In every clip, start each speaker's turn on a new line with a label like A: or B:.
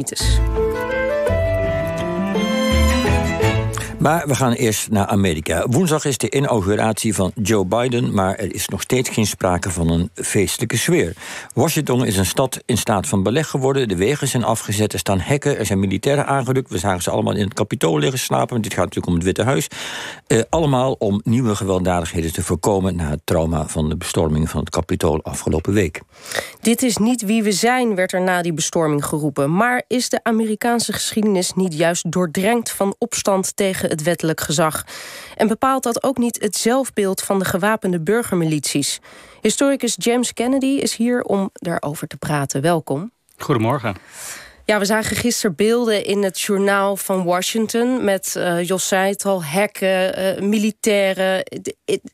A: Itis. Maar we gaan eerst naar Amerika. Woensdag is de inauguratie van Joe Biden, maar er is nog steeds geen sprake van een feestelijke sfeer. Washington is een stad in staat van beleg geworden. De wegen zijn afgezet, er staan hekken, er zijn militairen aangerukt. We zagen ze allemaal in het kapitool liggen slapen, dit gaat natuurlijk om het Witte Huis. Eh, allemaal om nieuwe gewelddadigheden te voorkomen na het trauma van de bestorming van het kapitool afgelopen week.
B: Dit is niet wie we zijn, werd er na die bestorming geroepen. Maar is de Amerikaanse geschiedenis niet juist doordrenkt van opstand tegen het wettelijk gezag. En bepaalt dat ook niet het zelfbeeld van de gewapende burgermilities? Historicus James Kennedy is hier om daarover te praten. Welkom.
C: Goedemorgen.
B: Ja, we zagen gisteren beelden in het journaal van Washington met uh, Jos zei het al, hekken, uh, militairen.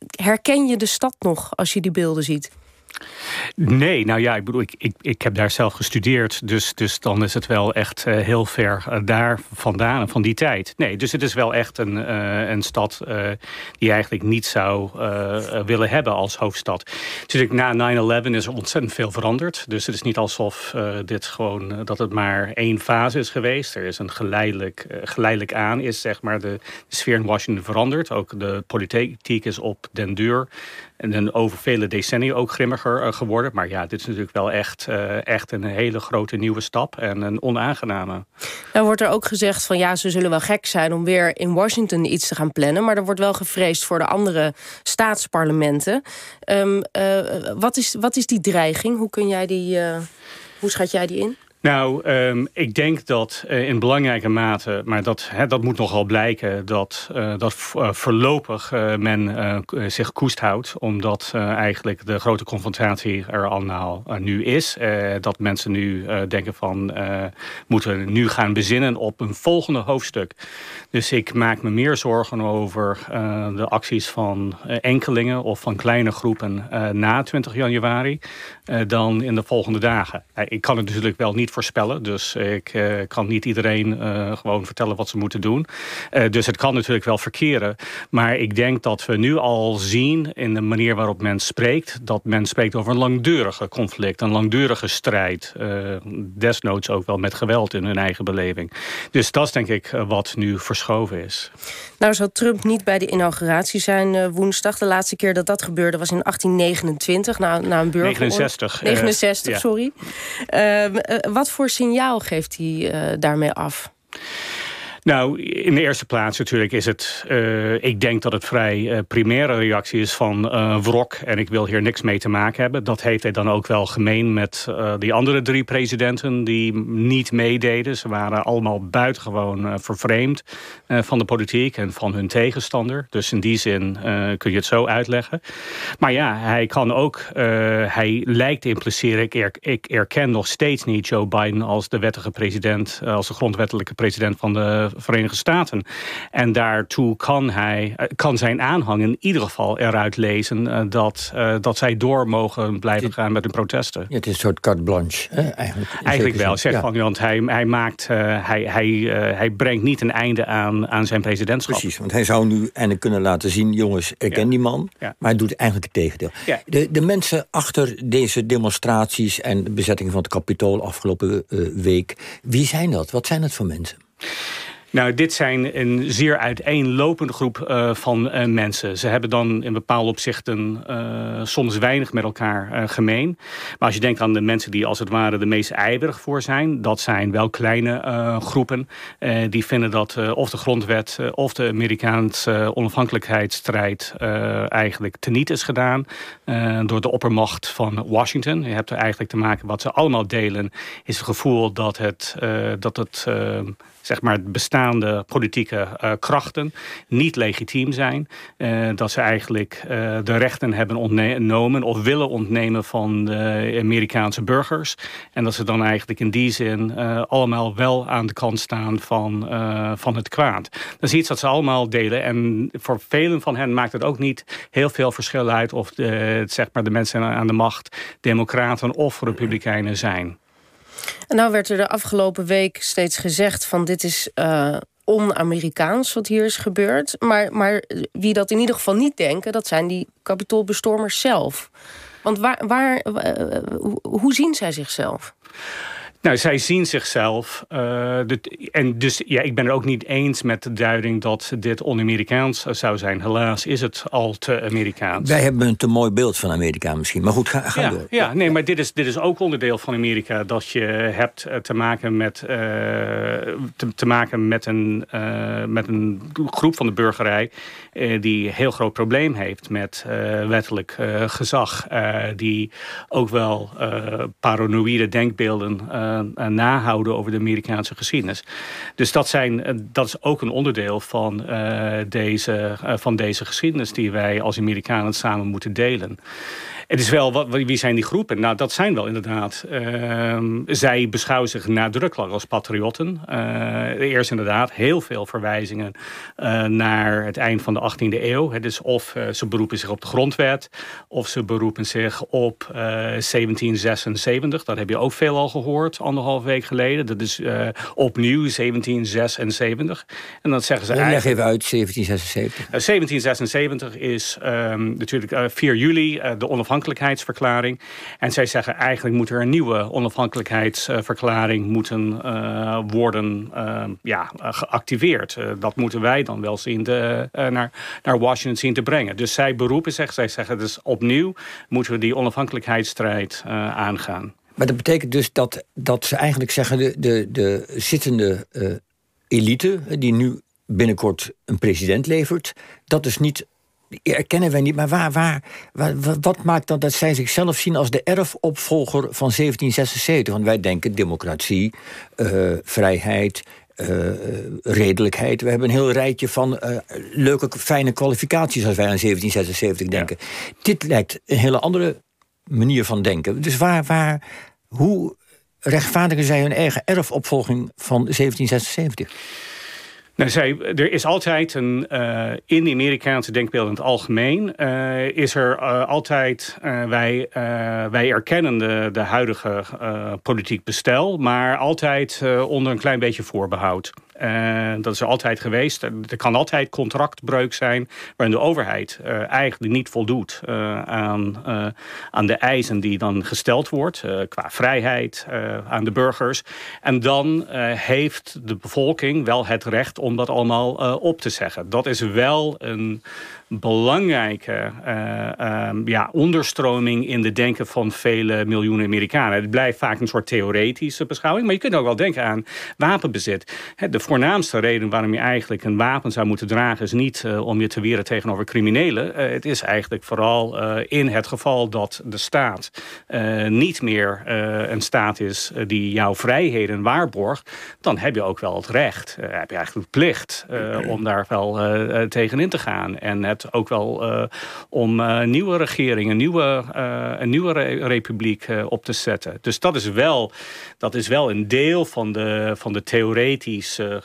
B: Herken je de stad nog als je die beelden ziet?
C: Nee, nou ja, ik bedoel, ik, ik, ik heb daar zelf gestudeerd. Dus, dus dan is het wel echt uh, heel ver uh, daar vandaan, van die tijd. Nee, dus het is wel echt een, uh, een stad die eigenlijk niet zou willen hebben als hoofdstad. Natuurlijk, na 9-11 is er ontzettend veel veranderd. Dus het is niet alsof dit gewoon, dat het maar één fase is geweest. Er is een geleidelijk, geleidelijk aan, is zeg maar de, de sfeer in Washington veranderd. Ook de politiek is op den duur en over vele decennia ook grimmiger uh, geworden. Maar ja, dit is natuurlijk wel echt, uh, echt een hele grote nieuwe stap en een onaangename.
B: Nou wordt er ook gezegd van ja, ze zullen wel gek zijn om weer in Washington iets te gaan plannen. Maar er wordt wel gevreesd voor de andere staatsparlementen. Um, uh, wat, is, wat is die dreiging? Hoe, kun jij die, hoe schat jij die in?
C: Nou, um, ik denk dat uh, in belangrijke mate, maar dat, hè, dat moet nogal blijken, dat, uh, dat uh, voorlopig men zich koest houdt. Omdat eigenlijk de grote confrontatie er al nou nu is. dat mensen nu denken van, moeten nu gaan bezinnen op een volgende hoofdstuk. Dus ik maak me meer zorgen over de acties van enkelingen of van kleine groepen na 20 januari. dan in de volgende dagen. ik kan het natuurlijk wel niet voorspellen. Dus ik uh, kan niet iedereen uh, gewoon vertellen wat ze moeten doen. Uh, dus het kan natuurlijk wel verkeren. Maar ik denk dat we nu al zien in de manier waarop men spreekt... dat men spreekt over een langdurige conflict, een langdurige strijd. desnoods ook wel met geweld in hun eigen beleving. Dus dat is denk ik wat nu verschoven is.
B: Nou zal Trump niet bij de inauguratie zijn woensdag. De laatste keer dat dat gebeurde was in 1829, na, na een burgeroorlog.
C: 69.
B: 69, sorry. Ehm, wat wat voor signaal geeft hij uh, daarmee af?
C: Nou, in de eerste plaats natuurlijk is het... Uh, ik denk dat het vrij uh, primaire reactie is van uh, wrok... en ik wil hier niks mee te maken hebben. Dat heeft hij dan ook wel gemeen met die andere drie presidenten... die niet meededen. Ze waren allemaal buitengewoon vervreemd van de politiek... en van hun tegenstander. Dus in die zin kun je het zo uitleggen. Maar ja, hij kan ook... hij lijkt te impliceren... Ik, er, ik erken nog steeds niet Joe Biden als de wettige president... als de grondwettelijke president van de Verenigde Staten. En daartoe kan, hij, eh, kan zijn aanhang in ieder geval eruit lezen... Uh, dat, uh, dat zij door mogen blijven gaan met hun protesten.
A: Ja, het is een soort carte blanche, hè? eigenlijk.
C: Eigenlijk wel, zeg ja. van, want hij, hij, maakt, uh, hij, hij, hij brengt niet een einde aan, aan zijn presidentschap.
A: Precies, want hij zou nu eindelijk kunnen laten zien... jongens, ik ken die man, ja. maar hij doet eigenlijk het tegendeel. De, de mensen achter deze demonstraties... en de bezetting van het kapitool afgelopen week... wie zijn dat? Wat zijn dat voor mensen?
C: Nou, dit zijn een zeer uiteenlopende groep uh, van uh, mensen. Ze hebben dan in bepaalde opzichten uh, soms weinig met elkaar gemeen. Maar als je denkt aan de mensen die als het ware de meest ijverig voor zijn... dat zijn wel kleine groepen. die vinden dat of de grondwet of de Amerikaanse onafhankelijkheidsstrijd... eigenlijk teniet is gedaan door de oppermacht van Washington. Je hebt er eigenlijk te maken, wat ze allemaal delen... is het gevoel dat het... dat het zeg maar, bestaande politieke uh, krachten niet legitiem zijn. Uh, dat ze eigenlijk uh, de rechten hebben ontnomen of willen ontnemen van de Amerikaanse burgers. En dat ze dan eigenlijk in die zin allemaal wel aan de kant staan van, van het kwaad. Dat is iets dat ze allemaal delen. En voor velen van hen maakt het ook niet heel veel verschil uit of zeg maar de mensen aan de macht democraten of republikeinen zijn.
B: En nou werd er de afgelopen week steeds gezegd van dit is uh, on-Amerikaans wat hier is gebeurd. Maar, maar wie dat in ieder geval niet denken, dat zijn die kapitoolbestormers zelf. Want waar, waar, uh, hoe zien zij zichzelf?
C: Nou, zij zien zichzelf. Uh, en dus ja, ik ben het ook niet eens met de duiding dat dit on-Amerikaans zou zijn. Helaas is het al te Amerikaans.
A: Wij hebben een te mooi beeld van Amerika misschien. Maar goed, ga, ga
C: ja,
A: door.
C: Ja, nee, maar dit is, dit is ook onderdeel van Amerika. Dat je hebt uh, te maken met, uh, te, te, maken met, een, met een groep van de burgerij. die een heel groot probleem heeft met wettelijk gezag. die ook wel paranoïde denkbeelden nahouden over de Amerikaanse geschiedenis. Dus dat, zijn, uh, dat is ook een onderdeel van, deze, van deze geschiedenis die wij als Amerikanen samen moeten delen. Het is wel, wat, wie zijn die groepen? Nou, dat zijn wel inderdaad. Uh, zij beschouwen zich nadrukkelijk als patriotten. Uh, eerst inderdaad heel veel verwijzingen uh, naar het eind van de 18e eeuw. Het is of uh, ze beroepen zich op de grondwet, of ze beroepen zich op 1776. Dat heb je ook veel al gehoord, anderhalf week geleden. Dat is opnieuw 1776. En dan zeggen ze
A: eigenlijk... Leg even uit, 1776.
C: 1776 is um, natuurlijk 4 juli, de onafhankelijkheid onafhankelijkheidsverklaring. En zij zeggen eigenlijk moet er een nieuwe onafhankelijkheidsverklaring moeten uh, worden uh, ja, geactiveerd. Uh, dat moeten wij dan wel zien de, naar, naar Washington zien te brengen. Dus zij beroepen zich, zij zeggen dus opnieuw moeten we die onafhankelijkheidsstrijd aangaan.
A: Maar dat betekent dus dat, dat ze eigenlijk zeggen de, de, de zittende elite die nu binnenkort een president levert, dat is niet erkennen wij niet. Maar waar, waar, waar, wat maakt dan dat zij zichzelf zien als de erfopvolger van 1776? Want wij denken democratie, uh, vrijheid, uh, redelijkheid. We hebben een heel rijtje van uh, leuke, fijne kwalificaties als wij aan 1776 denken. Ja. Dit lijkt een hele andere manier van denken. Dus waar, waar, hoe rechtvaardigen zij hun eigen erfopvolging van 1776?
C: Nou, zij, er is altijd een, uh, in de Amerikaanse denkbeeld in het algemeen, uh, is er uh, altijd, wij, wij erkennen de, de huidige politiek bestel, maar altijd onder een klein beetje voorbehoud. Uh, dat is altijd geweest. Er kan altijd contractbreuk zijn waarin de overheid uh, eigenlijk niet voldoet aan, aan de eisen die dan gesteld wordt qua vrijheid aan de burgers. En dan heeft de bevolking wel het recht om dat allemaal op te zeggen. Dat is wel een belangrijke uh, um, ja, onderstroming in de denken van vele miljoenen Amerikanen. Het blijft vaak een soort theoretische beschouwing, maar je kunt ook wel denken aan wapenbezit. De voornaamste reden waarom je eigenlijk een wapen zou moeten dragen is niet uh, om je te weren tegenover criminelen. Uh, het is eigenlijk vooral in het geval dat de staat niet meer een staat is die jouw vrijheden waarborgt, dan heb je ook wel het recht, heb je eigenlijk de plicht om daar wel tegenin te gaan en het ook wel uh, om uh, nieuwe regering, een nieuwe, een nieuwe re republiek op te zetten. Dus dat is wel, dat is wel een deel van de, van de theoretische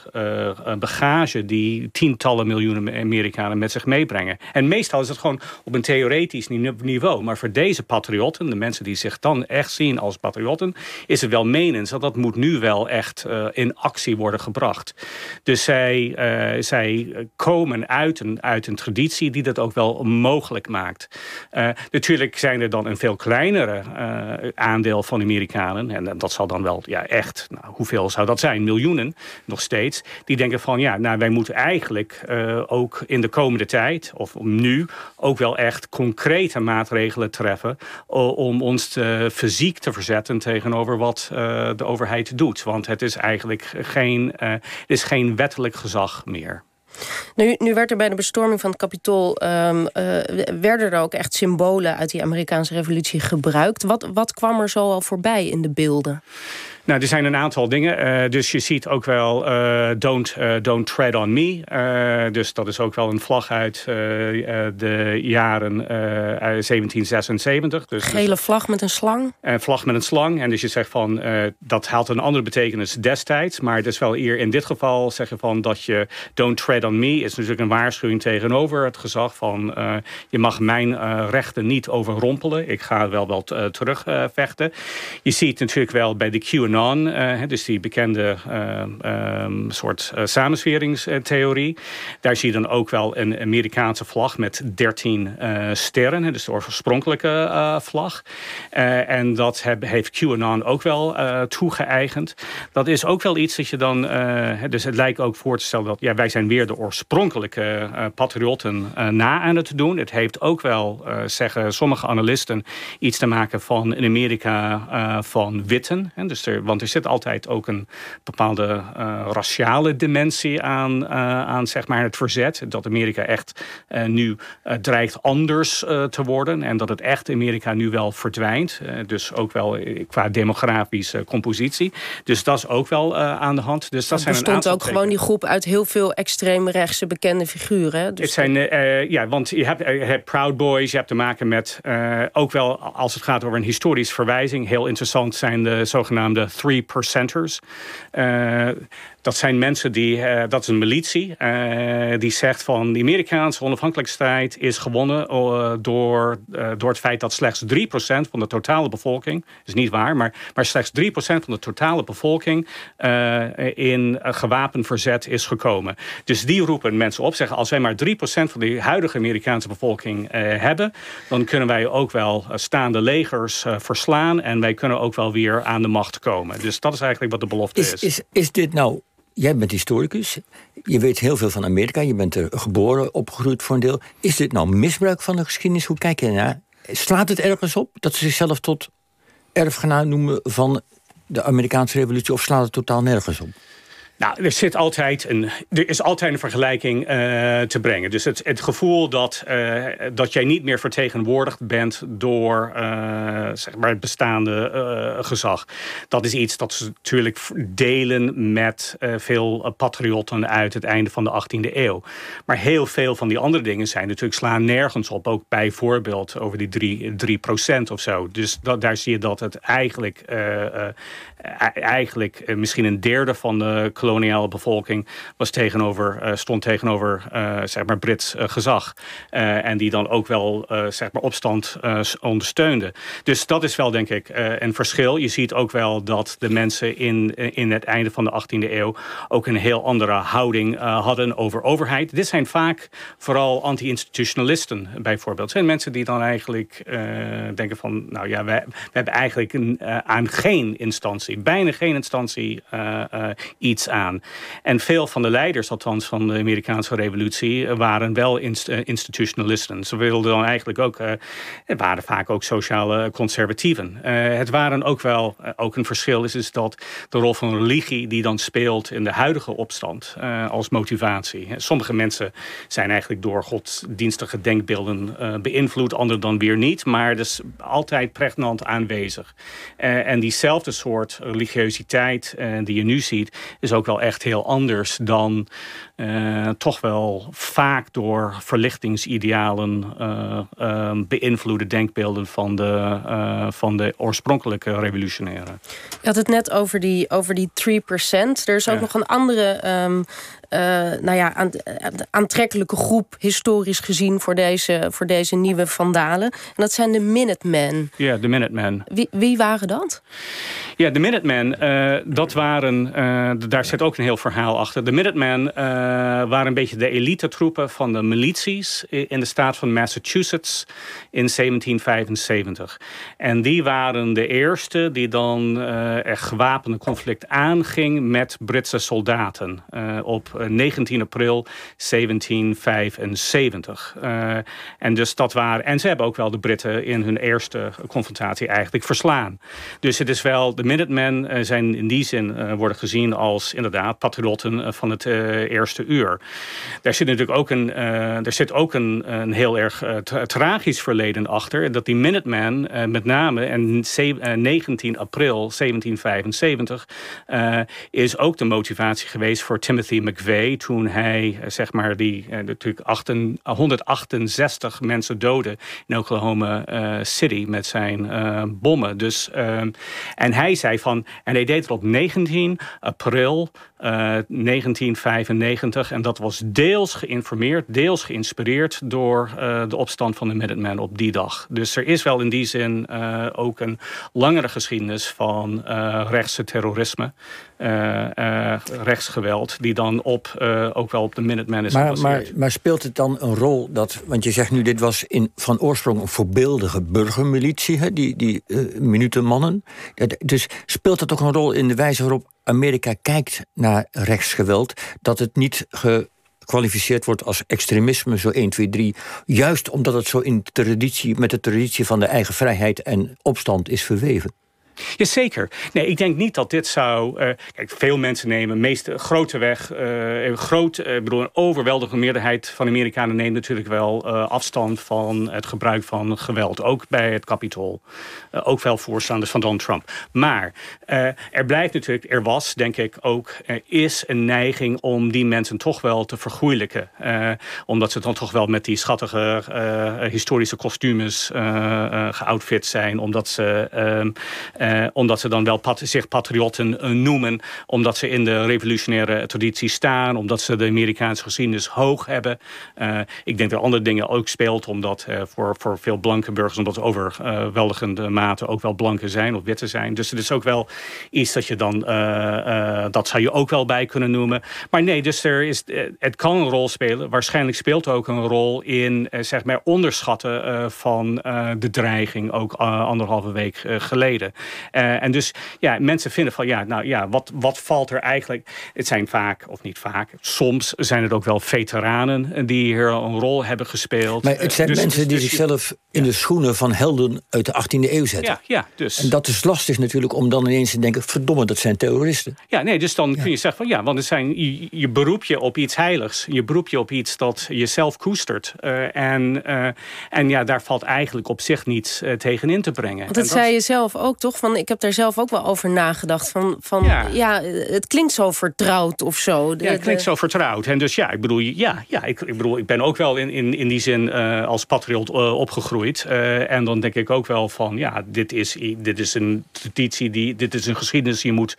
C: bagage die tientallen miljoenen Amerikanen met zich meebrengen. En meestal is het gewoon op een theoretisch niveau. Maar voor deze patriotten, de mensen die zich dan echt zien als patriotten, is het wel menens dat dat moet nu wel echt in actie worden gebracht. Dus zij, zij komen uit een, uit een traditie die dat ook wel mogelijk maakt. Uh, natuurlijk zijn er dan een veel kleinere uh, aandeel van Amerikanen. En dat zal dan wel ja, echt, nou, hoeveel zou dat zijn? Miljoenen nog steeds. Die denken van ja, nou, wij moeten eigenlijk uh, ook in de komende tijd, of nu, ook wel echt concrete maatregelen treffen. om ons te, fysiek te verzetten tegenover wat de overheid doet. Want het is eigenlijk geen, is geen wettelijk gezag meer.
B: Nu, nu werd er bij de bestorming van het Capitool... Um, uh, werden er ook echt symbolen uit die Amerikaanse revolutie gebruikt. Wat, wat kwam er zo al voorbij in de beelden?
C: Nou, er zijn een aantal dingen. Uh, dus je ziet ook wel uh, don't, uh, don't Tread on Me. dus dat is ook wel een vlag uit de jaren 1776. Dus,
B: Gele vlag met een slang?
C: Een vlag met een slang. En dus je zegt van, dat haalt een andere betekenis destijds. Maar het is wel hier in dit geval zeggen van dat je don't tread on me... is natuurlijk een waarschuwing tegenover het gezag van... je mag mijn rechten niet overrompelen. Ik ga wel wel terugvechten. je ziet natuurlijk wel bij de QAnon QAnon, dus die bekende um, soort samensweringstheorie. Daar zie je dan ook wel een Amerikaanse vlag met 13 sterren, dus de oorspronkelijke vlag. en dat heeft QAnon ook wel toegeëigend. Dat is ook wel iets dat je dan, dus het lijkt ook voor te stellen dat ja, wij zijn weer de oorspronkelijke patriotten na aan het doen. Het heeft ook wel, zeggen sommige analisten, iets te maken van in Amerika van witten. Dus er, want er zit altijd ook een bepaalde uh, raciale dimensie aan, uh, aan zeg maar het verzet. Dat Amerika echt nu dreigt anders te worden. En dat het echt Amerika nu wel verdwijnt. dus ook wel qua demografische compositie. Dus dat is ook wel aan de hand. Dus dat
B: er
C: zijn
B: bestond een ook gewoon die groep uit heel veel extreemrechtse bekende figuren.
C: Dus het zijn, ja, want je hebt, je hebt Proud Boys, je hebt te maken met ook wel als het gaat over een historisch verwijzing. Heel interessant zijn de zogenaamde three percenters. Uh, Dat zijn mensen die, uh, dat is een militie, uh, die zegt van de Amerikaanse onafhankelijkheidsstrijd is gewonnen uh, door, door het feit dat slechts 3% van de totale bevolking, is niet waar, maar, maar slechts 3% van de totale bevolking in gewapend verzet is gekomen. Dus die roepen mensen op, zeggen als wij maar 3% van de huidige Amerikaanse bevolking hebben, dan kunnen wij ook wel staande legers verslaan en wij kunnen ook wel weer aan de macht komen. Dus dat is eigenlijk wat de belofte is.
A: Is, is, is dit nou Jij bent historicus. Je weet heel veel van Amerika. Je bent er geboren, opgegroeid voor een deel. Is dit nou misbruik van de geschiedenis? Hoe kijk je naar? Slaat het ergens op dat ze zichzelf tot erfgenaam noemen van de Amerikaanse revolutie? Of slaat het totaal nergens op?
C: Nou, er, zit altijd een, er is altijd een vergelijking uh, te brengen. Dus het, het gevoel dat, uh, dat jij niet meer vertegenwoordigd bent door uh, zeg maar het bestaande gezag. Dat is iets dat ze natuurlijk delen met veel patriotten uit het einde van de 18e eeuw. Maar heel veel van die andere dingen zijn natuurlijk slaan nergens op. Ook bijvoorbeeld over die 3, 3 of zo. Dus dat, daar zie je dat het eigenlijk, eigenlijk misschien een derde van de koloniale bevolking was tegenover, uh, stond tegenover uh, zeg maar Brits uh, gezag. en die dan ook wel zeg maar opstand ondersteunde. Dus dat is wel denk ik een verschil. Je ziet ook wel dat de mensen in, in het einde van de 18e eeuw ook een heel andere houding hadden over overheid. Dit zijn vaak vooral anti-institutionalisten bijvoorbeeld. Het zijn mensen die dan eigenlijk denken van nou ja, we, we hebben eigenlijk een, aan geen instantie, bijna geen instantie iets aan. En veel van de leiders, althans van de Amerikaanse revolutie, waren wel eh, institutionalisten. Ze wilden dan eigenlijk ook, het waren vaak ook sociale conservatieven. Het waren ook wel, ook een verschil is, is dat de rol van religie die dan speelt in de huidige opstand als motivatie. Sommige mensen zijn eigenlijk door godsdienstige denkbeelden beïnvloed, anderen dan weer niet, maar dus altijd pregnant aanwezig. en diezelfde soort religiositeit die je nu ziet, is ook wel echt heel anders dan uh, toch wel vaak door verlichtingsidealen uh, beïnvloede denkbeelden van de, van de oorspronkelijke revolutionairen.
B: Je had het net over die, over die 3%. Er is ook ja. nog een andere um, uh, nou ja, aantrekkelijke groep, historisch gezien, voor deze, voor deze nieuwe vandalen. En dat zijn de Minutemen.
C: Ja, de Minutemen.
B: Wie, wie waren dat?
C: Ja, de Minutemen, uh, dat waren, daar zit ook een heel verhaal achter. De Minutemen waren een beetje de elite troepen van de milities in de staat van Massachusetts in 1775. En die waren de eerste die dan er gewapende conflict aanging met Britse soldaten op 19 april 1775. Uh, en dus dat waren. En ze hebben ook wel de Britten in hun eerste confrontatie eigenlijk verslaan. Dus het is wel. De Minutemen uh, zijn in die zin worden gezien als inderdaad patriotten van het eerste uur. Daar zit natuurlijk ook een. er zit ook een, een heel erg tragisch verleden achter. Dat die Minutemen met name en 19 april 1775 is ook de motivatie geweest voor Timothy McVeigh 2002, toen hij zeg maar die natuurlijk 168 mensen doodde in Oklahoma City met zijn bommen. Dus, en hij zei van, en hij deed het op 19 april 1995. En dat was deels geïnformeerd, deels geïnspireerd door de opstand van de Minutemen op die dag. Dus er is wel in die zin ook een langere geschiedenis van rechtse terrorisme. Rechtsgeweld, die dan op, uh, ook wel op de Minutemen is
A: maar, maar, maar, speelt het dan een rol dat, want je zegt nu, dit was in, van oorsprong een voorbeeldige burgermilitie, hè, die, die Minutenmannen. Dus speelt het ook een rol in de wijze waarop Amerika kijkt naar rechtsgeweld, dat het niet gekwalificeerd wordt als extremisme, zo 1, 2, 3. Juist omdat het zo in traditie, met de traditie van de eigen vrijheid en opstand is verweven.
C: Jazeker. Nee, ik denk niet dat dit zou... Uh, kijk, veel mensen nemen, meeste grote weg... Uh, groot, uh, bedoel, een overweldige meerderheid van Amerikanen neemt natuurlijk wel afstand van het gebruik van geweld. Ook bij het Capitool. ook wel voorstanders van Donald Trump. Maar er blijft natuurlijk, er was denk ik ook, er is een neiging om die mensen toch wel te vergoeilijken. omdat ze dan toch wel met die schattige historische kostuums geoutfit zijn. Omdat ze ehm, eh, omdat ze dan wel zich patriotten eh, noemen. Omdat ze in de revolutionaire traditie staan. Omdat ze de Amerikaanse geschiedenis hoog hebben. Ik denk dat andere dingen ook speelt. Omdat voor, voor veel blanke burgers. Omdat ze overweldigende mate ook wel blanke zijn of witte zijn. Dus het is ook wel iets dat je dan... dat zou je ook wel bij kunnen noemen. Maar nee, dus er is, het kan een rol spelen. Waarschijnlijk speelt ook een rol in zeg maar onderschatten van de dreiging. Ook anderhalve week geleden. Uh, en dus ja, mensen vinden van ja, nou ja, wat, wat valt er eigenlijk? Het zijn vaak, of niet vaak, soms zijn het ook wel veteranen die hier een rol hebben gespeeld.
A: Maar het zijn dus, mensen die dus, zichzelf in de schoenen van helden uit de 18e eeuw zetten.
C: Ja, ja, dus.
A: En dat is lastig natuurlijk om dan ineens te denken: verdomme, dat zijn terroristen.
C: Ja, nee, dus dan kun je zeggen van ja, want het zijn, je, je beroep je op iets heiligs. Je beroep je op iets dat jezelf koestert. Uh, en, uh, en ja, daar valt eigenlijk op zich niets tegen in te brengen.
B: Want dat, dat zei je zelf ook toch? Van ik heb daar zelf ook wel over nagedacht. Van, van ja. het klinkt zo vertrouwd of zo.
C: ja, het klinkt zo vertrouwd. En dus ja, ik bedoel, ja, ja ik, ik bedoel, ik ben ook wel in, in, in die zin uh, als patriot uh, opgegroeid. Uh, en dan denk ik ook wel van, ja, dit is, dit is een traditie, die, dit is een geschiedenis die je moet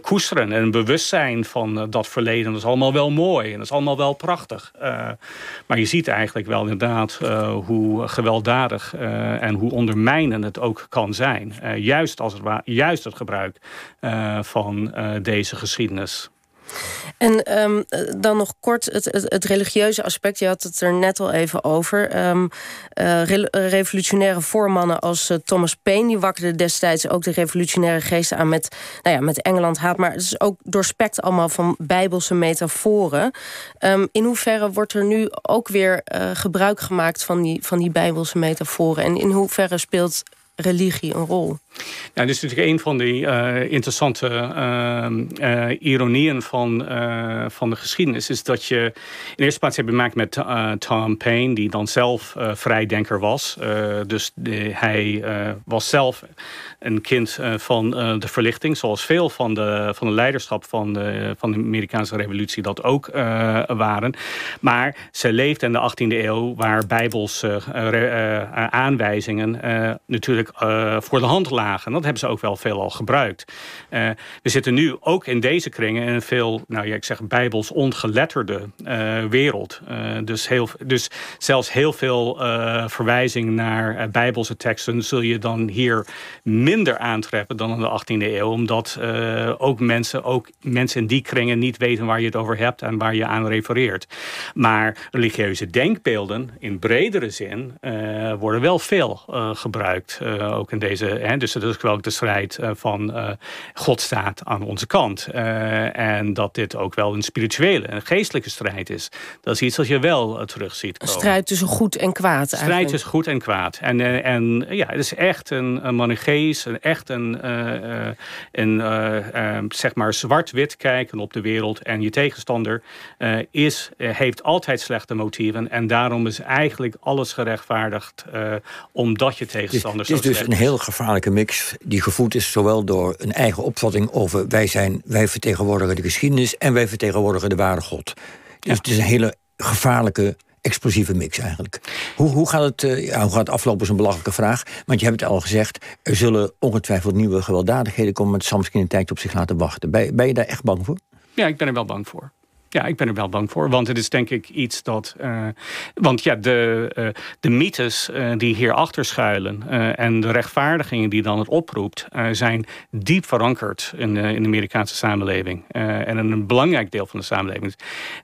C: koesteren. En een bewustzijn van dat verleden. Dat is allemaal wel mooi en dat is allemaal wel prachtig. maar je ziet eigenlijk wel inderdaad hoe gewelddadig en hoe ondermijnend het ook kan zijn. juist als het juist het gebruik uh, van uh, deze geschiedenis.
B: En um, dan nog kort het, het, religieuze aspect. Je had het er net al even over. Um, uh, revolutionaire voormannen als Thomas Paine... die wakkerden destijds ook de revolutionaire geesten aan... met, nou ja, met Engeland haat. Maar het is ook doorspekt allemaal van bijbelse metaforen. Um, in hoeverre wordt er nu ook weer gebruik gemaakt... van die, van die bijbelse metaforen? En in hoeverre speelt religie een rol?
C: Nou, dit is natuurlijk een van die uh, interessante uh, uh, ironieën van, van de geschiedenis. Is dat je in eerste plaats hebt gemaakt met Tom Paine, die dan zelf vrijdenker was. dus hij was zelf een kind van de verlichting, zoals veel van de, van de leiderschap van de, van de Amerikaanse revolutie dat ook waren. Maar ze leefde in de 18e eeuw, waar bijbelse aanwijzingen natuurlijk voor de hand lagen en dat hebben ze ook wel veel al gebruikt. Uh, we zitten nu ook in deze kringen in een veel, nou ja, ik zeg bijbels ongeletterde uh, wereld. Uh, dus, heel, dus zelfs heel veel verwijzingen naar bijbelse teksten zul je dan hier minder aantreffen dan in de 18e eeuw. Omdat ook mensen, ook mensen in die kringen niet weten waar je het over hebt en waar je aan refereert. Maar religieuze denkbeelden in bredere zin worden wel veel gebruikt. ook in deze. Hè, dus dat is wel ook de strijd uh, van uh, God staat aan onze kant. Uh, en dat dit ook wel een spirituele en geestelijke strijd is. Dat is iets dat je wel terug ziet
B: komen. Een strijd tussen goed en kwaad eigenlijk.
C: Strijd tussen goed en kwaad. En, en ja, het is echt een, een manichees, echt een, een zeg maar zwart-wit kijken op de wereld. En je tegenstander is, heeft altijd slechte motieven. En daarom is eigenlijk alles gerechtvaardigd omdat je tegenstander
A: het is dus een heel gevaarlijke die gevoed is zowel door een eigen opvatting over wij, zijn, wij vertegenwoordigen de geschiedenis en wij vertegenwoordigen de ware God. Dus het is een hele gevaarlijke explosieve mix eigenlijk. Hoe, hoe, gaat het, uh, ja, hoe gaat het aflopen is een belachelijke vraag. Want je hebt het al gezegd, er zullen ongetwijfeld nieuwe gewelddadigheden komen... met Samskin een tijdje op zich laten wachten. Ben, ben je daar echt bang voor?
C: Ja, ik ben er wel bang voor. Ja, ik ben er wel bang voor. Want het is denk ik iets dat. Uh, want ja, de, uh, de mythes uh, die hierachter schuilen. en de rechtvaardigingen die dan het oproept. zijn diep verankerd in, in de Amerikaanse samenleving. en een belangrijk deel van de samenleving.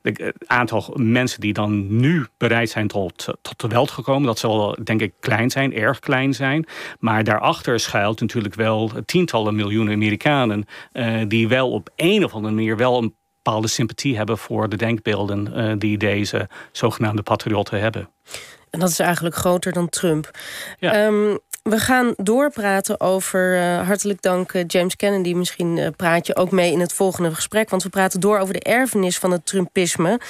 C: Het aantal mensen die dan nu bereid zijn tot, tot geweld gekomen. dat zal denk ik klein zijn, erg klein zijn. Maar daarachter schuilt natuurlijk wel tientallen miljoenen Amerikanen. die wel op een of andere manier wel een bepaalde sympathie hebben voor de denkbeelden uh, die deze zogenaamde patriotten hebben.
B: En dat is eigenlijk groter dan Trump. Ja. Um, we gaan doorpraten over, uh, hartelijk dank uh, James Kennedy. Misschien uh, praat je ook mee in het volgende gesprek. Want we praten door over de erfenis van het Trumpisme.